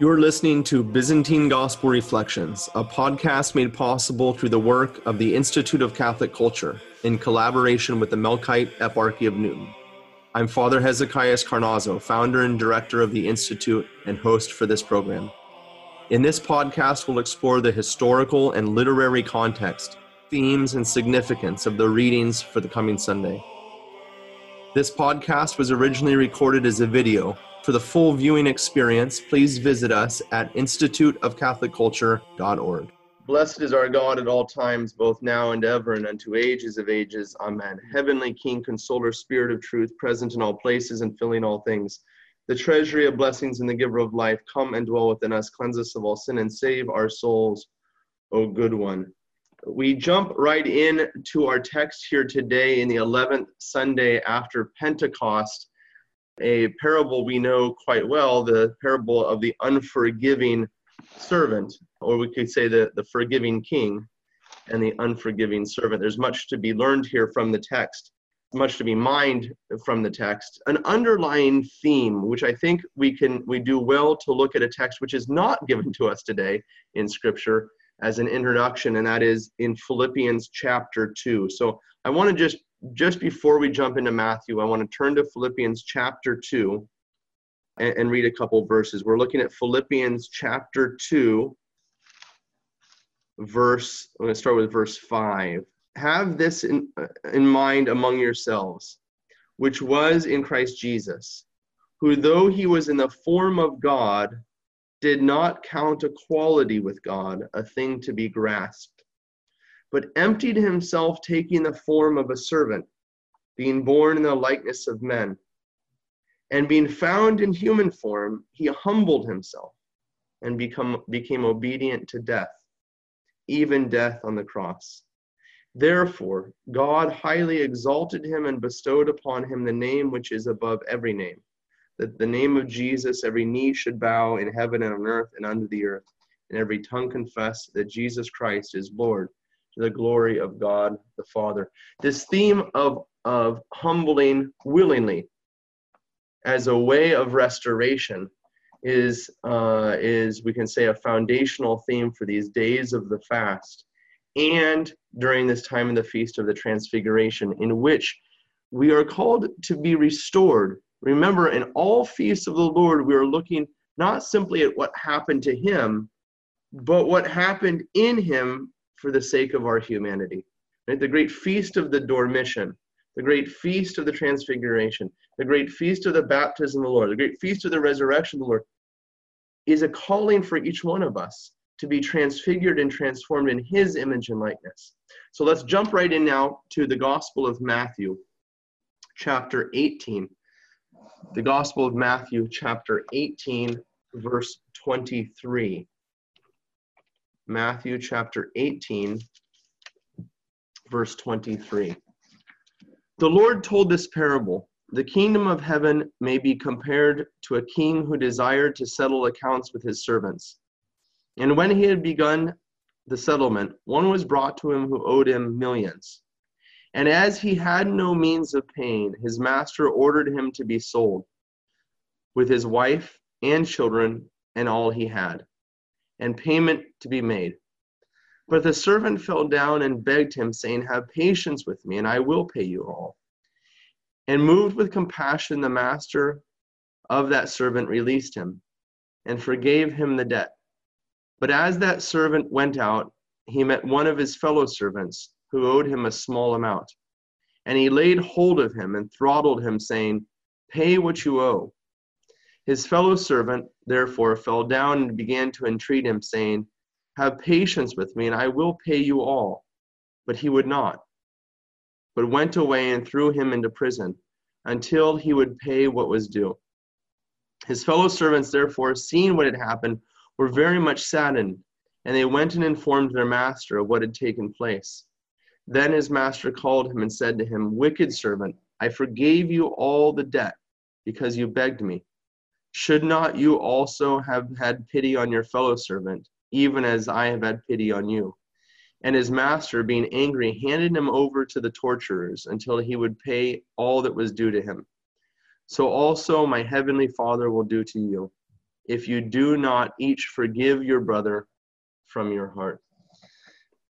You're listening to Byzantine Gospel Reflections, a podcast made possible through the work of the Institute of Catholic Culture in collaboration with the Melkite Eparchy of Newton. I'm Father Hezekiah Carnazzo, founder and director of the Institute and host for this program. In this podcast, we'll explore the historical and literary context, themes, and significance of the readings for the coming Sunday. This podcast was originally recorded as a video for the full viewing experience, please visit us at instituteofcatholicculture.org. Blessed is our God at all times, both now and ever, and unto ages of ages. Amen. Heavenly King, consoler, Spirit of truth, present in all places and filling all things, the treasury of blessings and the giver of life, come and dwell within us, cleanse us of all sin, and save our souls, O good one. We jump right in to our text here today in the 11th Sunday after Pentecost a parable we know quite well, the parable of the unforgiving servant, or we could say the, the forgiving king and the unforgiving servant. There's much to be learned here from the text, much to be mined from the text. An underlying theme, which I think we can we do well to look at a text which is not given to us today in Scripture as an introduction, and that is in Philippians chapter 2. So I want to just just before we jump into Matthew, I want to turn to Philippians chapter 2 and, and read a couple verses. We're looking at Philippians chapter 2, verse, I'm going to start with verse 5. Have this in, in mind among yourselves, which was in Christ Jesus, who, though he was in the form of God, did not count equality with God a thing to be grasped but emptied himself, taking the form of a servant, being born in the likeness of men. And being found in human form, he humbled himself and become, became obedient to death, even death on the cross. Therefore, God highly exalted him and bestowed upon him the name which is above every name, that the name of Jesus every knee should bow in heaven and on earth and under the earth, and every tongue confess that Jesus Christ is Lord to the glory of God the Father. This theme of, of humbling willingly as a way of restoration is, uh, is, we can say, a foundational theme for these days of the fast and during this time in the Feast of the Transfiguration, in which we are called to be restored. Remember, in all feasts of the Lord, we are looking not simply at what happened to him, but what happened in him for the sake of our humanity. Right? The great feast of the Dormition, the great feast of the Transfiguration, the great feast of the baptism of the Lord, the great feast of the resurrection of the Lord is a calling for each one of us to be transfigured and transformed in his image and likeness. So let's jump right in now to the Gospel of Matthew, chapter 18. The Gospel of Matthew, chapter 18, verse 23. Matthew chapter 18, verse 23. The Lord told this parable The kingdom of heaven may be compared to a king who desired to settle accounts with his servants. And when he had begun the settlement, one was brought to him who owed him millions. And as he had no means of paying, his master ordered him to be sold, with his wife and children and all he had and payment to be made. But the servant fell down and begged him, saying, Have patience with me, and I will pay you all. And moved with compassion, the master of that servant released him and forgave him the debt. But as that servant went out, he met one of his fellow servants who owed him a small amount. And he laid hold of him and throttled him, saying, Pay what you owe. His fellow servant, therefore, fell down and began to entreat him, saying, Have patience with me, and I will pay you all. But he would not, but went away and threw him into prison until he would pay what was due. His fellow servants, therefore, seeing what had happened, were very much saddened, and they went and informed their master of what had taken place. Then his master called him and said to him, Wicked servant, I forgave you all the debt because you begged me. Should not you also have had pity on your fellow servant, even as I have had pity on you? And his master, being angry, handed him over to the torturers until he would pay all that was due to him. So also my heavenly Father will do to you, if you do not each forgive your brother from your heart.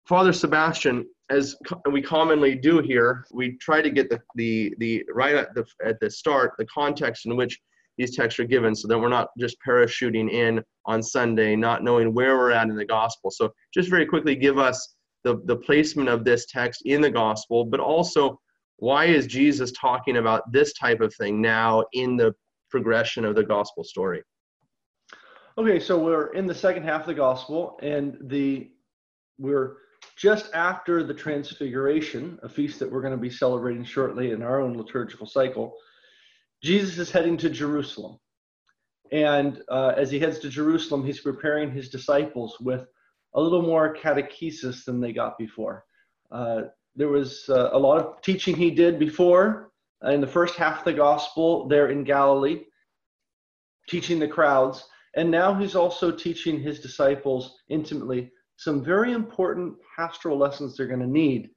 Father Sebastian, as we commonly do here, we try to get the, the, the right at the, at the start, the context in which these texts are given so that we're not just parachuting in on Sunday, not knowing where we're at in the gospel. So just very quickly give us the, the placement of this text in the gospel, but also why is Jesus talking about this type of thing now in the progression of the gospel story? Okay, so we're in the second half of the gospel, and the we're just after the transfiguration, a feast that we're going to be celebrating shortly in our own liturgical cycle. Jesus is heading to Jerusalem. And uh, as he heads to Jerusalem, he's preparing his disciples with a little more catechesis than they got before. Uh, there was uh, a lot of teaching he did before uh, in the first half of the gospel there in Galilee, teaching the crowds. And now he's also teaching his disciples intimately some very important pastoral lessons they're going to need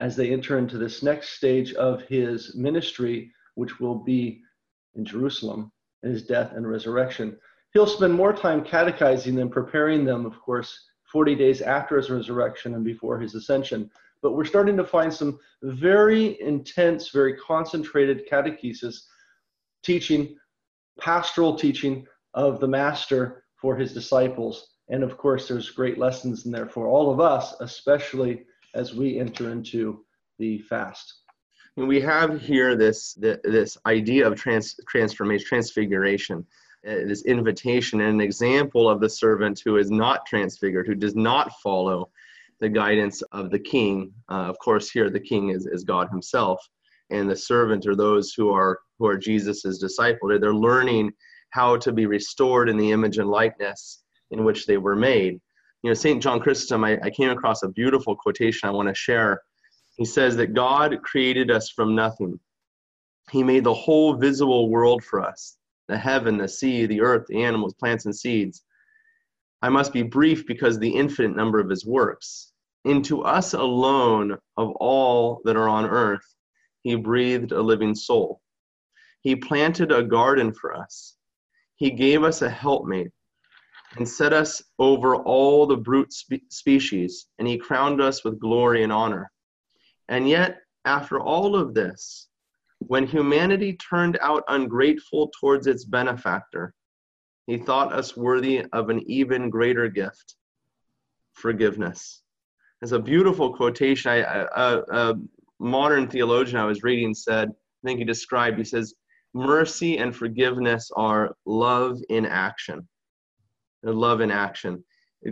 as they enter into this next stage of his ministry, which will be in Jerusalem, in his death and resurrection. He'll spend more time catechizing than preparing them, of course, 40 days after his resurrection and before his ascension. But we're starting to find some very intense, very concentrated catechesis teaching, pastoral teaching of the Master for his disciples and of course, there's great lessons in there for all of us, especially as we enter into the fast. We have here this this idea of trans, transformation, transfiguration, uh, this invitation, and an example of the servant who is not transfigured, who does not follow the guidance of the king. Uh, of course, here the king is, is God Himself, and the servant are those who are who are Jesus's disciples. They're learning how to be restored in the image and likeness in which they were made. You know, St. John Chrysostom, I, I came across a beautiful quotation I want to share. He says that God created us from nothing. He made the whole visible world for us the heaven, the sea, the earth, the animals, plants, and seeds. I must be brief because the infinite number of his works. Into us alone of all that are on earth, he breathed a living soul. He planted a garden for us. He gave us a helpmate and set us over all the brute spe- species, and he crowned us with glory and honor. And yet, after all of this, when humanity turned out ungrateful towards its benefactor, he thought us worthy of an even greater gift forgiveness. It's a beautiful quotation. I, a, a modern theologian I was reading said, I think he described, he says, mercy and forgiveness are love in action love in action.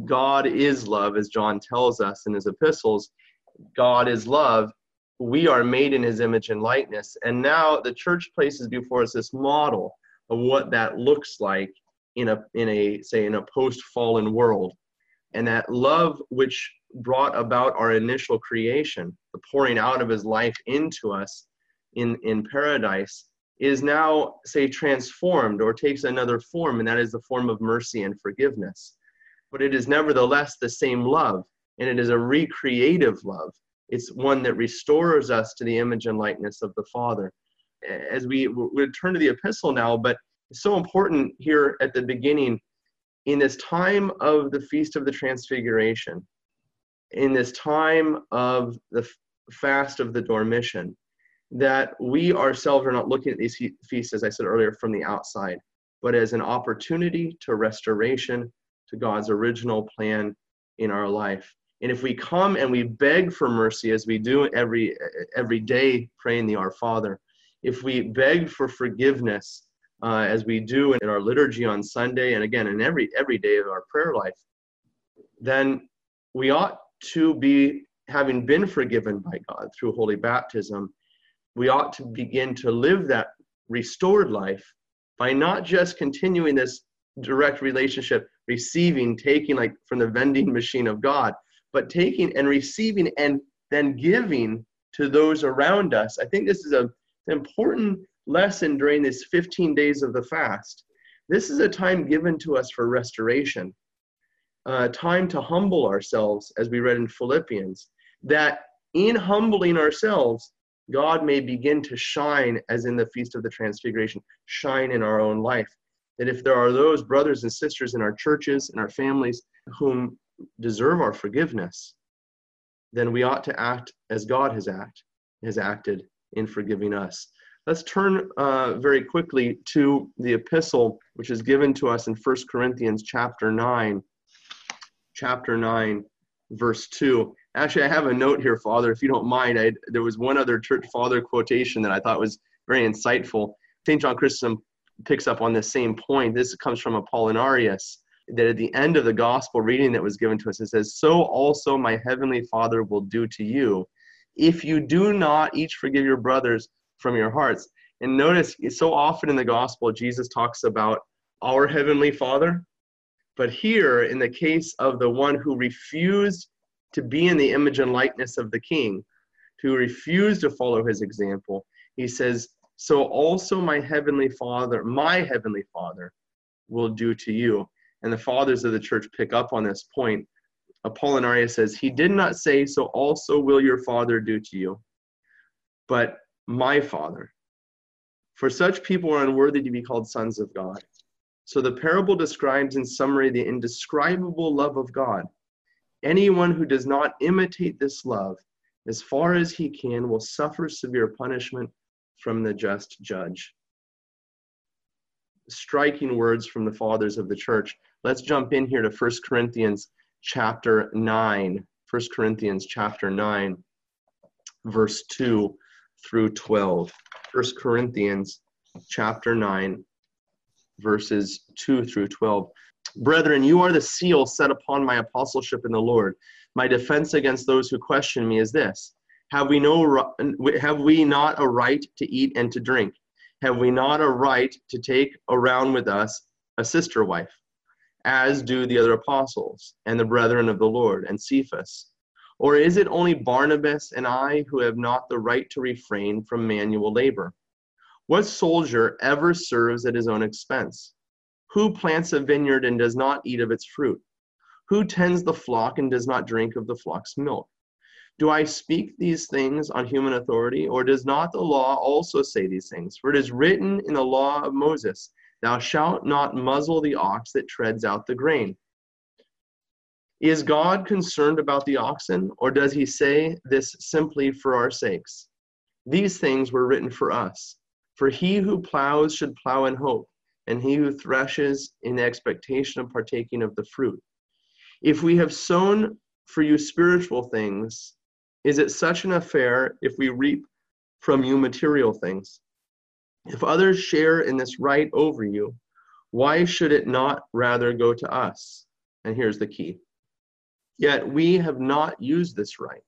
God is love, as John tells us in his epistles. God is love. We are made in his image and likeness. And now the church places before us this model of what that looks like in a, in a say, in a post fallen world. And that love which brought about our initial creation, the pouring out of his life into us in, in paradise, is now, say, transformed or takes another form, and that is the form of mercy and forgiveness. But it is nevertheless the same love, and it is a recreative love. It's one that restores us to the image and likeness of the Father. As we we turn to the epistle now, but it's so important here at the beginning, in this time of the Feast of the Transfiguration, in this time of the fast of the Dormition, that we ourselves are not looking at these feasts, as I said earlier, from the outside, but as an opportunity to restoration to God's original plan in our life. And if we come and we beg for mercy, as we do every every day, praying the Our Father, if we beg for forgiveness, uh, as we do in our liturgy on Sunday, and again in every every day of our prayer life, then we ought to be having been forgiven by God through holy baptism we ought to begin to live that restored life by not just continuing this direct relationship, receiving, taking like from the vending machine of God, but taking and receiving and then giving to those around us. I think this is a, an important lesson during this 15 days of the fast. This is a time given to us for restoration, time to humble ourselves, as we read in Philippians, that in humbling ourselves, God may begin to shine as in the Feast of the Transfiguration, shine in our own life. that if there are those brothers and sisters in our churches and our families whom deserve our forgiveness, then we ought to act as God has act has acted in forgiving us. Let's turn uh, very quickly to the epistle which is given to us in 1 Corinthians chapter 9, chapter 9, verse 2. Actually, I have a note here, Father, if you don't mind. I, there was one other church father quotation that I thought was very insightful. St. John Chrysostom picks up on the same point. This comes from Apollinarius, that at the end of the gospel reading that was given to us, it says, So also my heavenly Father will do to you, if you do not each forgive your brothers from your hearts. And notice, so often in the gospel, Jesus talks about our heavenly Father. But here, in the case of the one who refused to be in the image and likeness of the king, who refused to follow his example, he says, So also my heavenly Father, my heavenly Father, will do to you. And the fathers of the church pick up on this point. Apollinarius says, He did not say, So also will your Father do to you, but my Father. For such people are unworthy to be called sons of God. So the parable describes in summary the indescribable love of God. Anyone who does not imitate this love as far as he can will suffer severe punishment from the just judge. Striking words from the fathers of the church. Let's jump in here to 1 Corinthians chapter 9. 1 Corinthians chapter 9, verse 2 through 12. 1 Corinthians chapter 9, verses 2 through 12. Brethren, you are the seal set upon my apostleship in the Lord. My defense against those who question me is this Have we, no, have we not a right to eat and to drink? Have we not a right to take around with us a sister wife, as do the other apostles and the brethren of the Lord and Cephas? Or is it only Barnabas and I who have not the right to refrain from manual labor? What soldier ever serves at his own expense? Who plants a vineyard and does not eat of its fruit? Who tends the flock and does not drink of the flock's milk? Do I speak these things on human authority, or does not the law also say these things? For it is written in the law of Moses, Thou shalt not muzzle the ox that treads out the grain. Is God concerned about the oxen, or does he say this simply for our sakes? These things were written for us. For he who plows should plow in hope, and he who threshes in expectation of partaking of the fruit. If we have sown for you spiritual things, is it such an affair if we reap from you material things? If others share in this right over you, why should it not rather go to us? And here's the key Yet we have not used this right,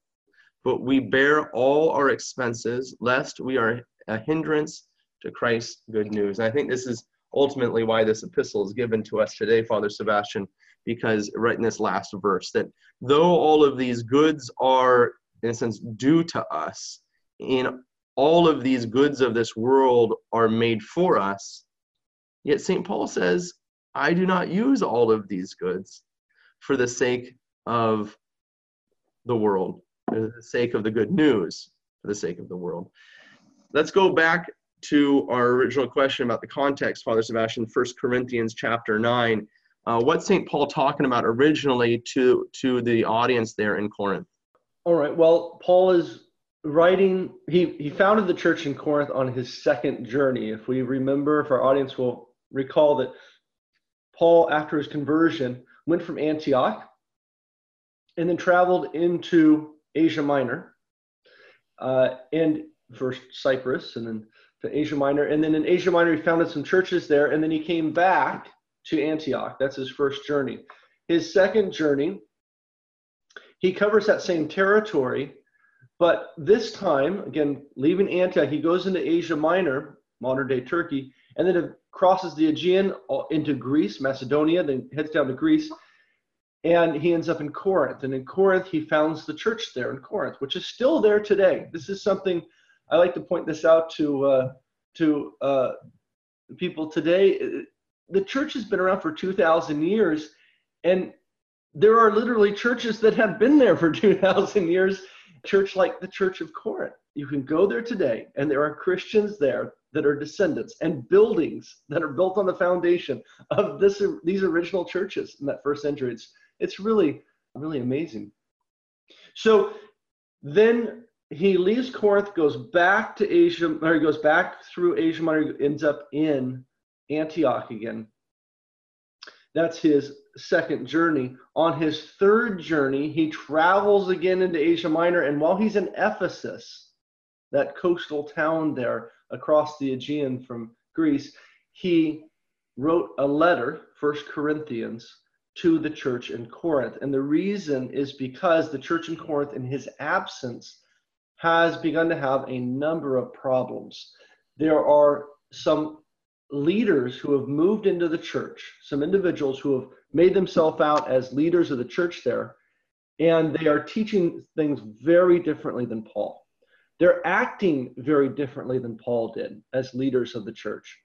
but we bear all our expenses, lest we are a hindrance to Christ's good news. And I think this is ultimately why this epistle is given to us today, Father Sebastian, because right in this last verse, that though all of these goods are, in a sense, due to us, in all of these goods of this world are made for us, yet St. Paul says, I do not use all of these goods for the sake of the world, for the sake of the good news, for the sake of the world. Let's go back to our original question about the context, Father Sebastian, 1 Corinthians chapter 9. Uh, what's St. Paul talking about originally to, to the audience there in Corinth? All right. Well, Paul is writing, he, he founded the church in Corinth on his second journey. If we remember, if our audience will recall that Paul, after his conversion, went from Antioch and then traveled into Asia Minor, uh, and first Cyprus, and then to Asia Minor. And then in Asia Minor, he founded some churches there, and then he came back to Antioch. That's his first journey. His second journey, he covers that same territory, but this time, again, leaving Antioch, he goes into Asia Minor, modern day Turkey, and then crosses the Aegean into Greece, Macedonia, then heads down to Greece, and he ends up in Corinth. And in Corinth, he founds the church there in Corinth, which is still there today. This is something I like to point this out to uh, to uh, people today. The church has been around for two thousand years, and there are literally churches that have been there for two thousand years. Church like the Church of Corinth. You can go there today, and there are Christians there that are descendants and buildings that are built on the foundation of this these original churches in that first century. It's it's really really amazing. So then he leaves Corinth, goes back to Asia, or he goes back through Asia Minor, ends up in Antioch again. That's his second journey. On his third journey, he travels again into Asia Minor, and while he's in Ephesus, that coastal town there across the Aegean from Greece, he wrote a letter, First Corinthians, to the church in Corinth. And the reason is because the church in Corinth, in his absence, has begun to have a number of problems. There are some leaders who have moved into the church, some individuals who have made themselves out as leaders of the church there, and they are teaching things very differently than Paul. They're acting very differently than Paul did as leaders of the church.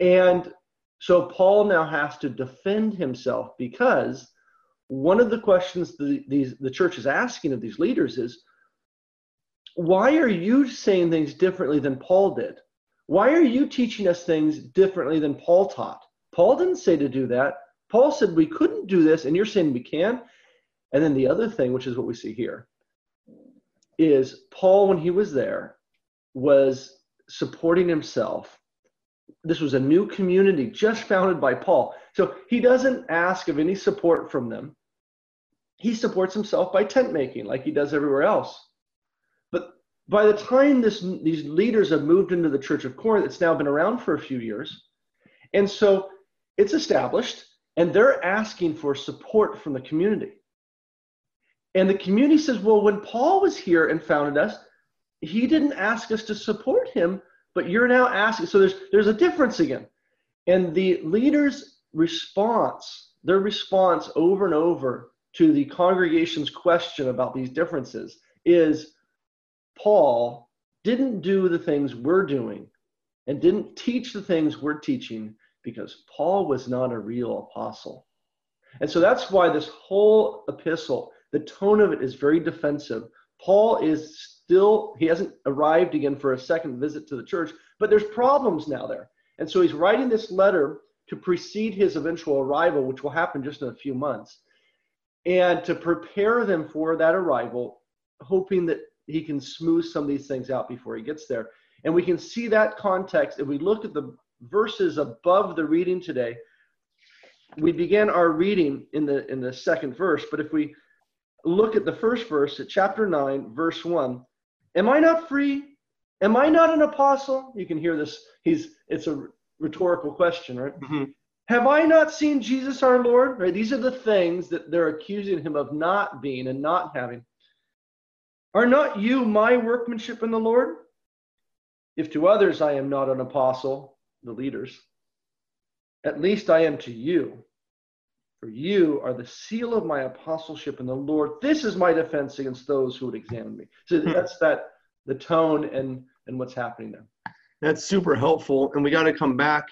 And so Paul now has to defend himself because one of the questions the, these, the church is asking of these leaders is why are you saying things differently than Paul did? Why are you teaching us things differently than Paul taught? Paul didn't say to do that. Paul said we couldn't do this, and you're saying we can. And then the other thing, which is what we see here, is Paul, when he was there, was supporting himself. This was a new community just founded by Paul. So he doesn't ask of any support from them. He supports himself by tent making, like he does everywhere else. By the time this, these leaders have moved into the Church of Corinth, it's now been around for a few years. And so it's established, and they're asking for support from the community. And the community says, well, when Paul was here and founded us, he didn't ask us to support him, but you're now asking. So there's there's a difference again. And the leader's response, their response over and over to the congregation's question about these differences is Paul didn't do the things we're doing and didn't teach the things we're teaching because Paul was not a real apostle. And so that's why this whole epistle the tone of it is very defensive. Paul is still, he hasn't arrived again for a second visit to the church, but there's problems now there. And so he's writing this letter to precede his eventual arrival, which will happen just in a few months, and to prepare them for that arrival, hoping that he can smooth some of these things out before he gets there. And we can see that context if we look at the verses above the reading today. We began our reading in the in the second verse, but if we look at the first verse at chapter 9, verse 1. Am I not free? Am I not an apostle? You can hear this. He's it's a rhetorical question, right? Mm-hmm. Have I not seen Jesus our Lord? Right? These are the things that they're accusing him of not being and not having. Are not you my workmanship in the Lord? If to others I am not an apostle, the leaders, at least I am to you. For you are the seal of my apostleship in the Lord. This is my defense against those who would examine me. So hmm. that's that the tone and and what's happening there. That's super helpful. And we got to come back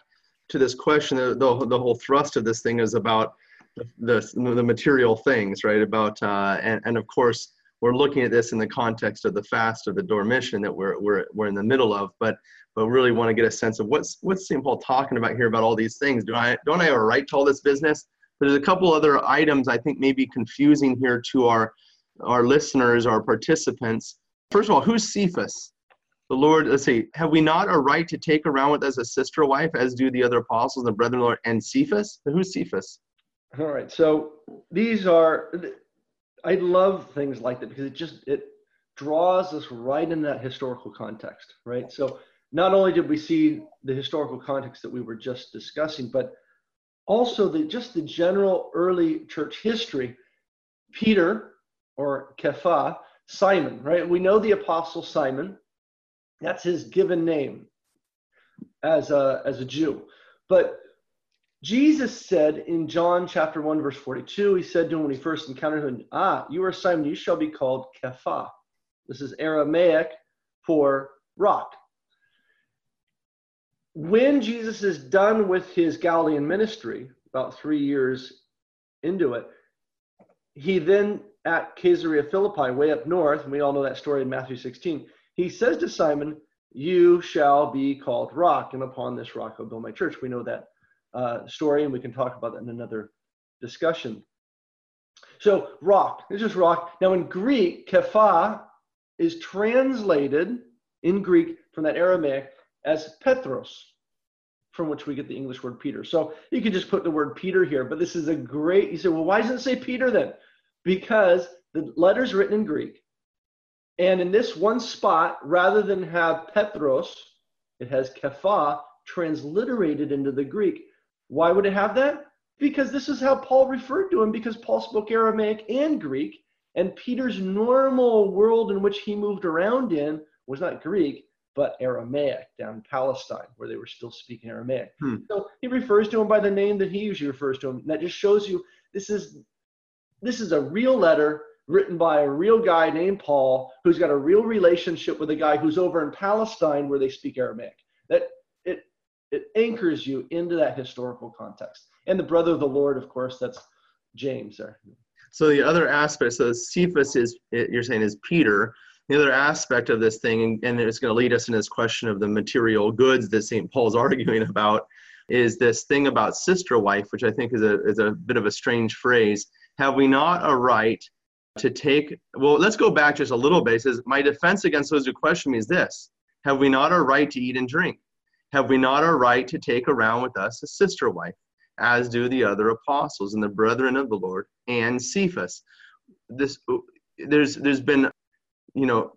to this question. The, the, the whole thrust of this thing is about the, the, the material things, right? About uh, and, and of course we're looking at this in the context of the fast of the Dormition that we're, we're, we're in the middle of, but but really want to get a sense of what's what's St. Paul talking about here about all these things. Do I don't I have a right to all this business? But There's a couple other items I think may be confusing here to our, our listeners, our participants. First of all, who's Cephas? The Lord, let's see, have we not a right to take around with us a sister wife, as do the other apostles and brethren, Lord, and Cephas? Who's Cephas? All right, so these are, I love things like that because it just, it draws us right in that historical context, right? So not only did we see the historical context that we were just discussing, but also the just the general early church history peter or kepha simon right? We know the apostle simon. That's his given name as a as a jew. But jesus said in john chapter 1 verse 42 he said to him when he first encountered him ah you are simon you shall be called kepha this is aramaic for rock when Jesus is done with his Galilean ministry, about three years into it, he then at Caesarea Philippi, way up north, and we all know that story in Matthew 16, he says to Simon, you shall be called rock, and upon this rock I'll build my church. We know that uh, story, and we can talk about that in another discussion. So, rock, it's just rock. Now, in Greek, kepha is translated in Greek from that Aramaic as Petros, from which we get the English word Peter. So you could just put the word Peter here, but this is a great, you say, well, why doesn't it say Peter then? Because the letter's written in Greek. And in this one spot, rather than have Petros, it has Kepha transliterated into the Greek. Why would it have that? Because this is how Paul referred to him, because Paul spoke Aramaic and Greek. And Peter's normal world in which he moved around in was not Greek, but Aramaic down in Palestine, where they were still speaking Aramaic. Hmm. So he refers to him by the name that he usually refers to him. And that just shows you this is this is a real letter written by a real guy named Paul who's got a real relationship with a guy who's over in Palestine where they speak Aramaic. That it anchors you into that historical context. And the brother of the Lord, of course, that's James there. So the other aspect, so Cephas is you're saying is Peter. The other aspect of this thing, and it's going to lead us in this question of the material goods that St. Paul's arguing about, is this thing about sister wife, which I think is a is a bit of a strange phrase. Have we not a right to take? Well, let's go back just a little bit. It says, "My defense against those who question me is this: Have we not a right to eat and drink? Have we not a right to take around with us a sister wife?" as do the other apostles and the brethren of the Lord and Cephas. This there's there's been you know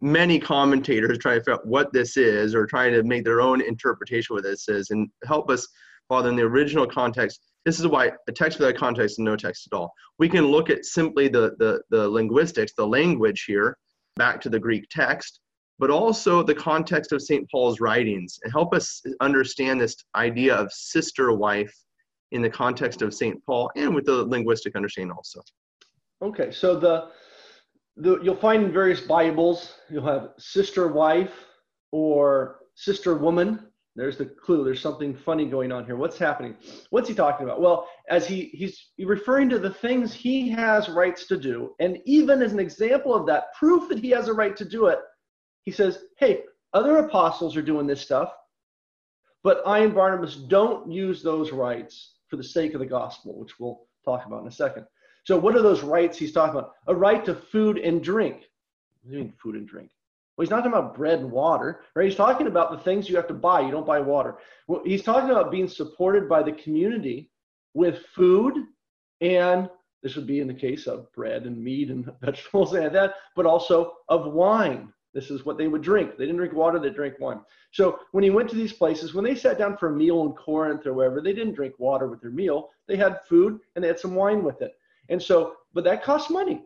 many commentators trying to figure out what this is or trying to make their own interpretation of what this is and help us father in the original context this is why a text without context is no text at all we can look at simply the, the the linguistics the language here back to the greek text but also the context of st paul's writings and help us understand this idea of sister wife in the context of St. Paul and with the linguistic understanding also. Okay, so the, the you'll find in various Bibles, you'll have sister wife or sister woman. There's the clue. There's something funny going on here. What's happening? What's he talking about? Well, as he he's referring to the things he has rights to do, and even as an example of that, proof that he has a right to do it, he says, "Hey, other apostles are doing this stuff, but I and Barnabas don't use those rights for the sake of the gospel, which we'll talk about in a second. So, what are those rights he's talking about? A right to food and drink. What do you mean food and drink? Well, he's not talking about bread and water, right? He's talking about the things you have to buy. You don't buy water. Well, he's talking about being supported by the community with food, and this would be in the case of bread and meat and vegetables and that, but also of wine. This is what they would drink. They didn't drink water, they drank wine. So when he went to these places, when they sat down for a meal in Corinth or wherever, they didn't drink water with their meal. They had food and they had some wine with it. And so, but that costs money.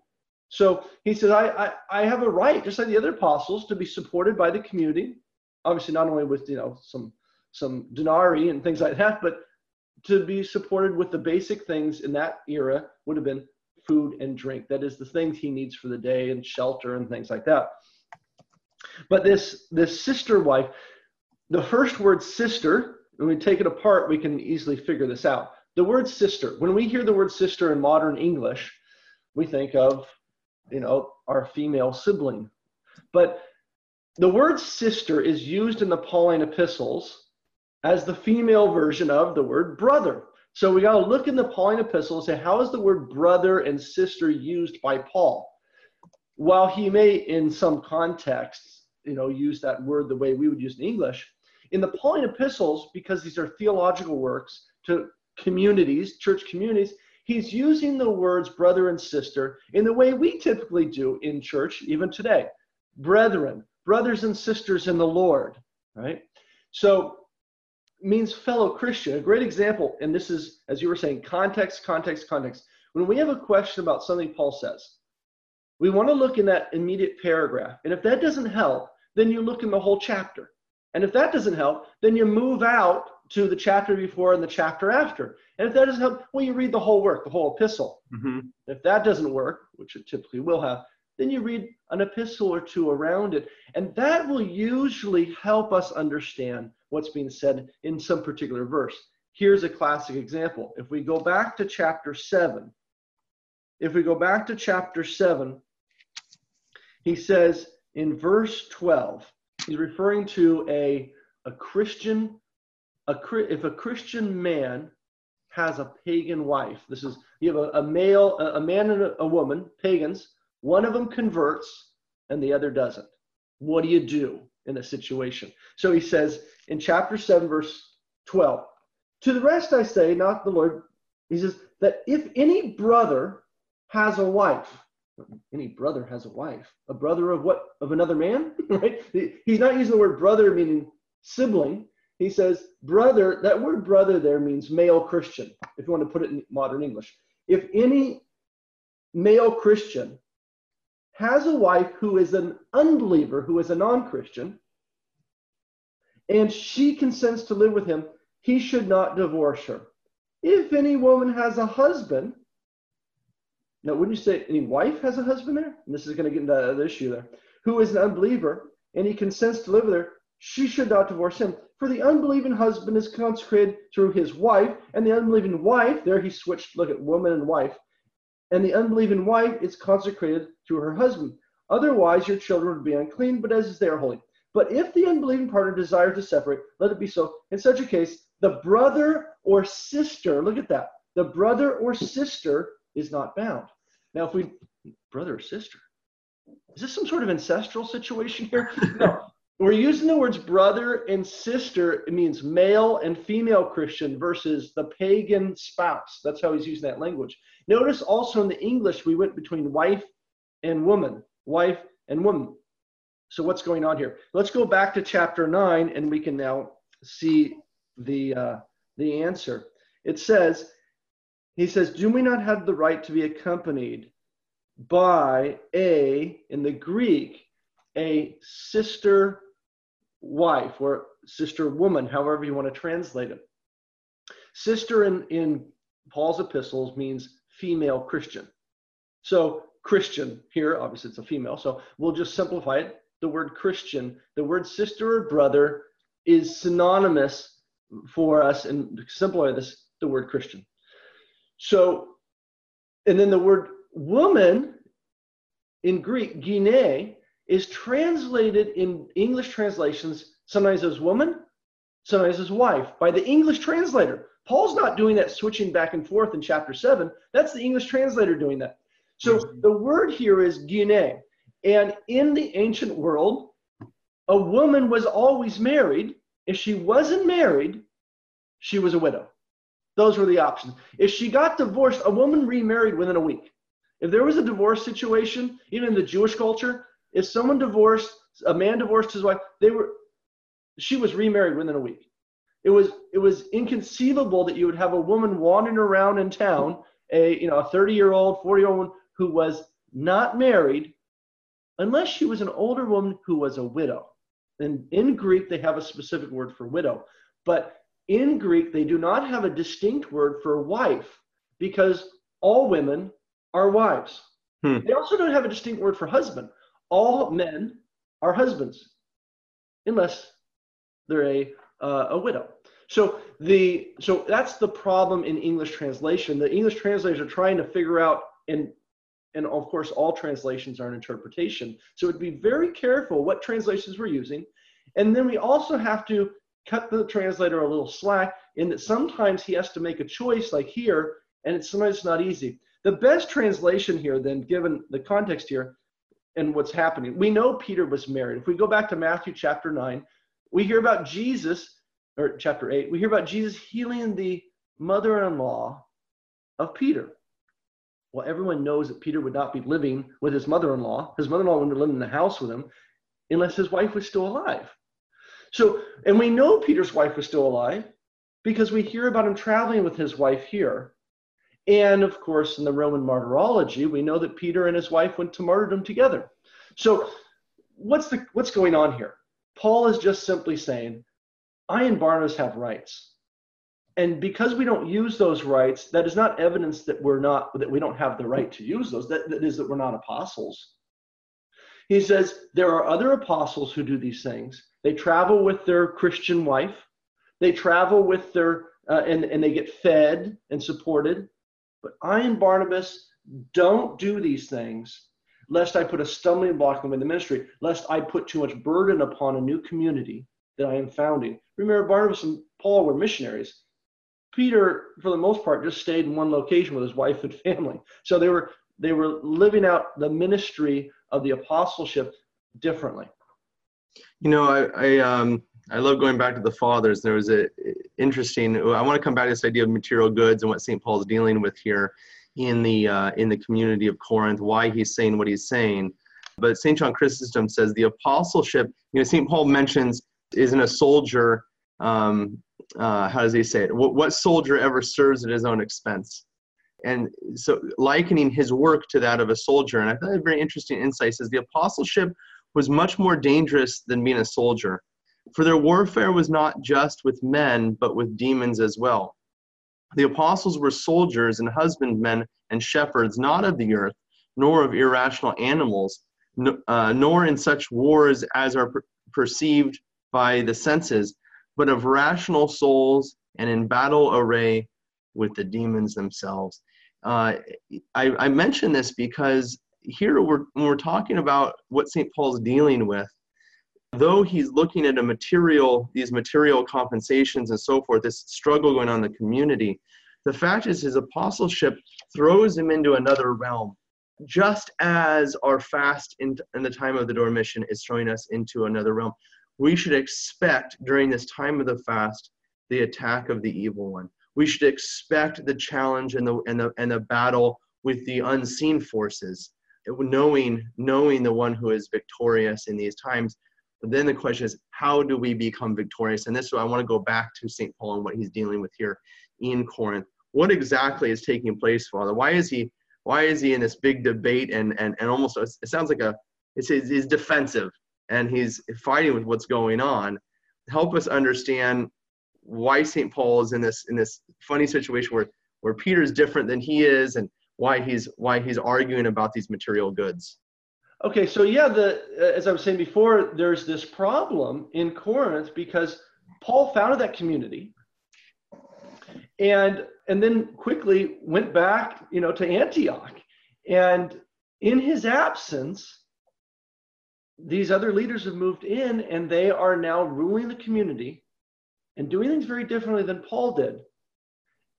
So he says, I, I, I have a right, just like the other apostles, to be supported by the community. Obviously, not only with you know some some denarii and things like that, but to be supported with the basic things in that era would have been food and drink. That is the things he needs for the day and shelter and things like that. But this this sister wife, the first word sister, when we take it apart, we can easily figure this out. The word sister, when we hear the word sister in modern English, we think of, you know, our female sibling. But the word sister is used in the Pauline epistles as the female version of the word brother. So we got to look in the Pauline epistles and say, how is the word brother and sister used by Paul? While he may, in some contexts, you know, use that word the way we would use in English. In the Pauline epistles, because these are theological works to communities, church communities, he's using the words brother and sister in the way we typically do in church, even today. Brethren, brothers and sisters in the Lord, right? So means fellow Christian. A great example, and this is, as you were saying, context, context, context. When we have a question about something Paul says, we want to look in that immediate paragraph. And if that doesn't help, then you look in the whole chapter. And if that doesn't help, then you move out to the chapter before and the chapter after. And if that doesn't help, well, you read the whole work, the whole epistle. Mm-hmm. If that doesn't work, which it typically will have, then you read an epistle or two around it. And that will usually help us understand what's being said in some particular verse. Here's a classic example. If we go back to chapter 7, if we go back to chapter 7, he says, in verse 12, he's referring to a, a Christian, a, if a Christian man has a pagan wife, this is, you have a, a male, a, a man and a, a woman, pagans, one of them converts and the other doesn't. What do you do in a situation? So he says in chapter 7, verse 12, to the rest I say, not the Lord, he says, that if any brother has a wife, any brother has a wife, a brother of what? Of another man, right? He's not using the word brother meaning sibling. He says brother, that word brother there means male Christian, if you want to put it in modern English. If any male Christian has a wife who is an unbeliever, who is a non Christian, and she consents to live with him, he should not divorce her. If any woman has a husband, now wouldn't you say any wife has a husband there? And this is going to get into the issue there, who is an unbeliever, and he consents to live her, she should not divorce him. For the unbelieving husband is consecrated through his wife, and the unbelieving wife, there he switched, look at woman and wife, and the unbelieving wife is consecrated to her husband. Otherwise, your children would be unclean, but as is, they are holy. But if the unbelieving partner desires to separate, let it be so. In such a case, the brother or sister, look at that, the brother or sister is not bound. Now, if we, brother or sister, is this some sort of ancestral situation here? No. We're using the words brother and sister. It means male and female Christian versus the pagan spouse. That's how he's using that language. Notice also in the English, we went between wife and woman, wife and woman. So what's going on here? Let's go back to chapter 9 and we can now see the, uh, the answer. It says, he says, Do we not have the right to be accompanied by a, in the Greek, a sister wife or sister woman, however you want to translate it? Sister in, in Paul's epistles means female Christian. So Christian here, obviously it's a female, so we'll just simplify it. The word Christian, the word sister or brother is synonymous for us, and to simplify this, the word Christian. So, and then the word woman in Greek, gyne, is translated in English translations sometimes as woman, sometimes as wife by the English translator. Paul's not doing that switching back and forth in chapter 7. That's the English translator doing that. So mm-hmm. the word here is gyne. And in the ancient world, a woman was always married. If she wasn't married, she was a widow. Those were the options. If she got divorced, a woman remarried within a week. If there was a divorce situation, even in the Jewish culture, if someone divorced, a man divorced his wife, they were she was remarried within a week. It was it was inconceivable that you would have a woman wandering around in town, a you know a 30 year old, 40 year old who was not married, unless she was an older woman who was a widow. And in Greek, they have a specific word for widow. But in Greek, they do not have a distinct word for wife because all women are wives. Hmm. They also don't have a distinct word for husband. All men are husbands, unless they're a, uh, a widow. So the so that's the problem in English translation. The English translators are trying to figure out, and and of course all translations are an interpretation. So it'd be very careful what translations we're using, and then we also have to cut the translator a little slack in that sometimes he has to make a choice like here and it's sometimes not easy. The best translation here then given the context here and what's happening we know peter was married. If we go back to matthew chapter 9 we hear about jesus or chapter 8 we hear about jesus healing the mother-in-law of peter. Well everyone knows that peter would not be living with his mother-in-law. His mother-in-law wouldn't living in the house with him unless his wife was still alive so, and we know Peter's wife was still alive because we hear about him traveling with his wife here. And of course, in the Roman martyrology, we know that Peter and his wife went to martyrdom together. So, what's the what's going on here? Paul is just simply saying, I and Barnabas have rights. And because we don't use those rights, that is not evidence that we're not that we don't have the right to use those. That, that is that we're not apostles. He says there are other apostles who do these things. They travel with their Christian wife. They travel with their, uh, and, and they get fed and supported. But I and Barnabas don't do these things. lest I put a stumbling block in the ministry, lest I put too much burden upon a new community that I am founding. Remember, Barnabas and Paul were missionaries. Peter, for the most part, just stayed in one location with his wife and family. So they were they were living out the ministry of the apostleship differently. You know, I, I um I love going back to the fathers. There was a interesting. I want to come back to this idea of material goods and what St. Paul's dealing with here in the uh, in the community of Corinth. Why he's saying what he's saying. But St. John Chrysostom says the apostleship. You know, St. Paul mentions isn't a soldier. Um, uh, how does he say it? What, what soldier ever serves at his own expense? And so likening his work to that of a soldier. And I thought a very interesting insight says the apostleship was much more dangerous than being a soldier for their warfare was not just with men, but with demons as well. The apostles were soldiers and husbandmen and shepherds, not of the earth, nor of irrational animals, uh, nor in such wars as are per- perceived by the senses, but of rational souls and in battle array with the demons themselves. Uh, I, I mention this because here we're, when we're talking about what St. Paul's dealing with, though he's looking at a material, these material compensations and so forth, this struggle going on in the community, the fact is his apostleship throws him into another realm, just as our fast in, in the time of the Dormition is throwing us into another realm. We should expect during this time of the fast the attack of the evil one. We should expect the challenge and the and the and the battle with the unseen forces, knowing knowing the one who is victorious in these times but then the question is, how do we become victorious? And this is I want to go back to St. Paul and what he's dealing with here in Corinth. What exactly is taking place, Father? Why is he why is he in this big debate and and, and almost it sounds like a it's he's defensive and he's fighting with what's going on. Help us understand why St. Paul is in this in this funny situation where where Peter's different than he is and why he's why he's arguing about these material goods. Okay, so yeah, the as I was saying before, there's this problem in Corinth because Paul founded that community, and and then quickly went back, you know, to Antioch, and in his absence, these other leaders have moved in, and they are now ruling the community, and doing things very differently than Paul did,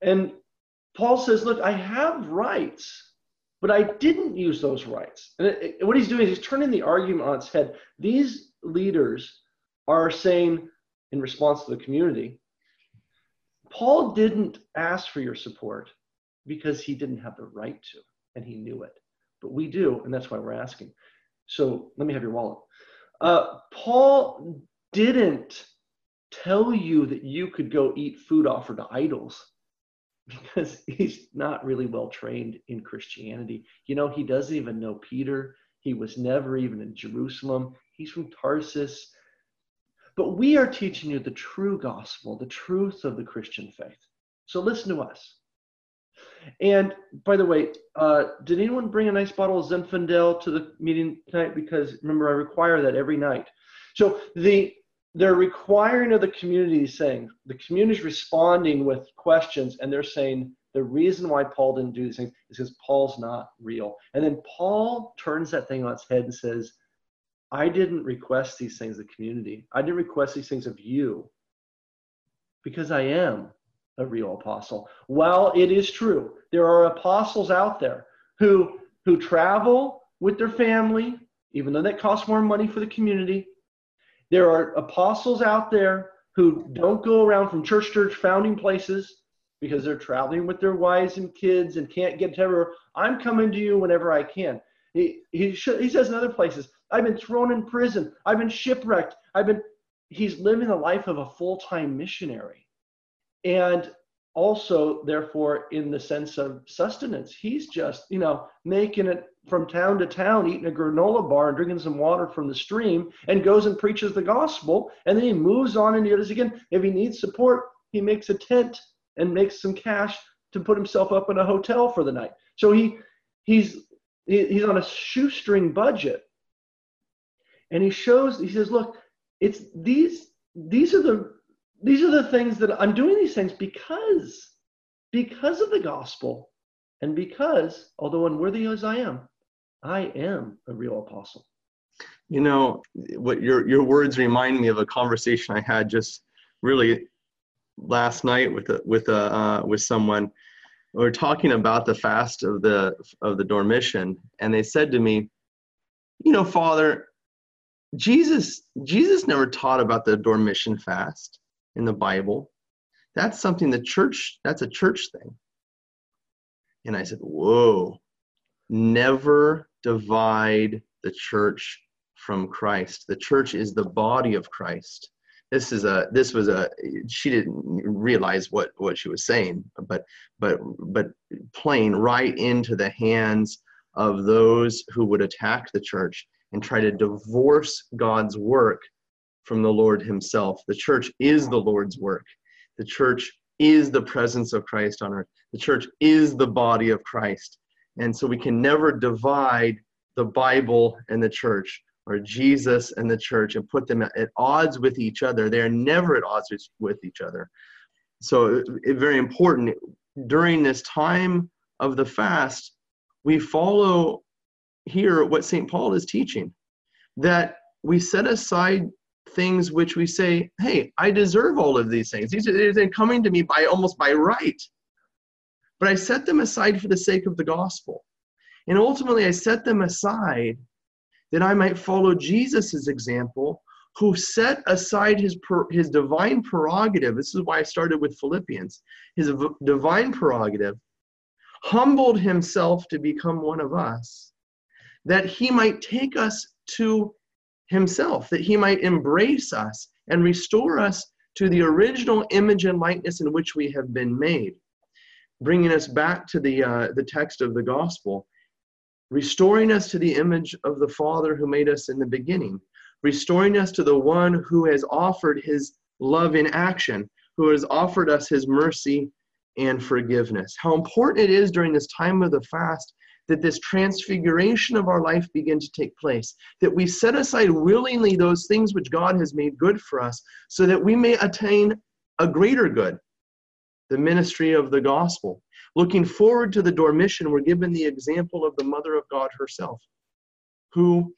and Paul says, "Look, I have rights." But I didn't use those rights. And it, it, what he's doing is he's turning the argument on its head. These leaders are saying, in response to the community, Paul didn't ask for your support because he didn't have the right to, and he knew it. But we do, and that's why we're asking. So let me have your wallet. Uh, Paul didn't tell you that you could go eat food offered to idols because he's not really well trained in Christianity. You know, he doesn't even know Peter. He was never even in Jerusalem. He's from Tarsus. But we are teaching you the true gospel, the truth of the Christian faith. So listen to us. And by the way, uh, did anyone bring a nice bottle of Zinfandel to the meeting tonight? Because remember, I require that every night. So the they're requiring of the community saying the community is responding with questions and they're saying the reason why paul didn't do these things is because paul's not real. And then paul turns that thing on its head and says i didn't request these things of the community. I didn't request these things of you. Because i am a real apostle. While it is true there are apostles out there who who travel with their family even though that costs more money for the community there are apostles out there who don't go around from church to church founding places because they're traveling with their wives and kids and can't get to everywhere. I'm coming to you whenever I can. He, he, he says in other places, I've been thrown in prison. I've been shipwrecked. I've been, he's living the life of a full time missionary. And also, therefore, in the sense of sustenance, he's just, you know, making it from town to town eating a granola bar and drinking some water from the stream and goes and preaches the gospel. And then he moves on and he does again. If he needs support he makes a tent and makes some cash to put himself up in a hotel for the night. So he he's he's on a shoestring budget. And he shows he says look it's these these are the these are the things that i'm doing these things because because of the gospel and because although unworthy as i am I am a real apostle. You know, what your your words remind me of a conversation I had just really last night with a, with a, uh, with someone. We were talking about the fast of the of the Dormition, and they said to me, "You know, Father, Jesus Jesus never taught about the Dormition fast in the Bible. That's something the church. That's a church thing." And I said, "Whoa, never divide the church from Christ. The church is the body of Christ." this is a this was a she didn't realize what what she was saying but but but playing right into the hands of those who would attack the church and try to divorce god's work from the lord himself the church is the lord's work the church is the presence of christ on earth the church is the body of christ and so we can never divide the bible and the church or Jesus and the church and put them at odds with each other. They are never at odds with each other. So, very important during this time of the fast, we follow here what St. Paul is teaching that we set aside things which we say, hey, I deserve all of these things. These are they're coming to me by almost by right. But I set them aside for the sake of the gospel. And ultimately, I set them aside that I might follow Jesus' example, who set aside his, his divine prerogative. This is why I started with Philippians. His divine prerogative humbled himself to become one of us, that he might take us to himself, that he might embrace us and restore us to the original image and likeness in which we have been made. Bringing us back to the, uh, the text of the gospel, restoring us to the image of the Father who made us in the beginning, restoring us to the one who has offered his love in action, who has offered us his mercy and forgiveness. How important it is during this time of the fast that this transfiguration of our life begin to take place, that we set aside willingly those things which God has made good for us, so that we may attain a greater good, the ministry of the gospel. Looking forward to the Dormition, we're given the example of the Mother of God herself, who,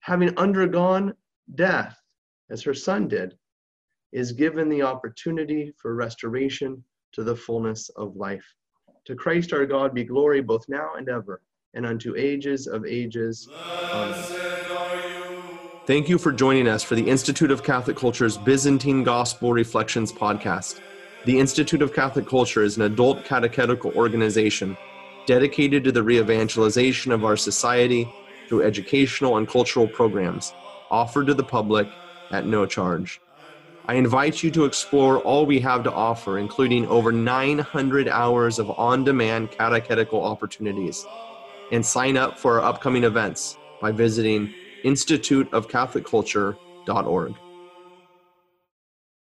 having undergone death, as her son did, is given the opportunity for restoration to the fullness of life. To Christ our God be glory both now and ever, and unto ages of ages. Amen. Thank you for joining us for the Institute of Catholic Culture's Byzantine Gospel Reflections podcast. The Institute of Catholic Culture is an adult catechetical organization dedicated to the re evangelization of our society through educational and cultural programs offered to the public at no charge. I invite you to explore all we have to offer, including over 900 hours of on demand catechetical opportunities, and sign up for our upcoming events by visiting instituteofcatholicculture.org.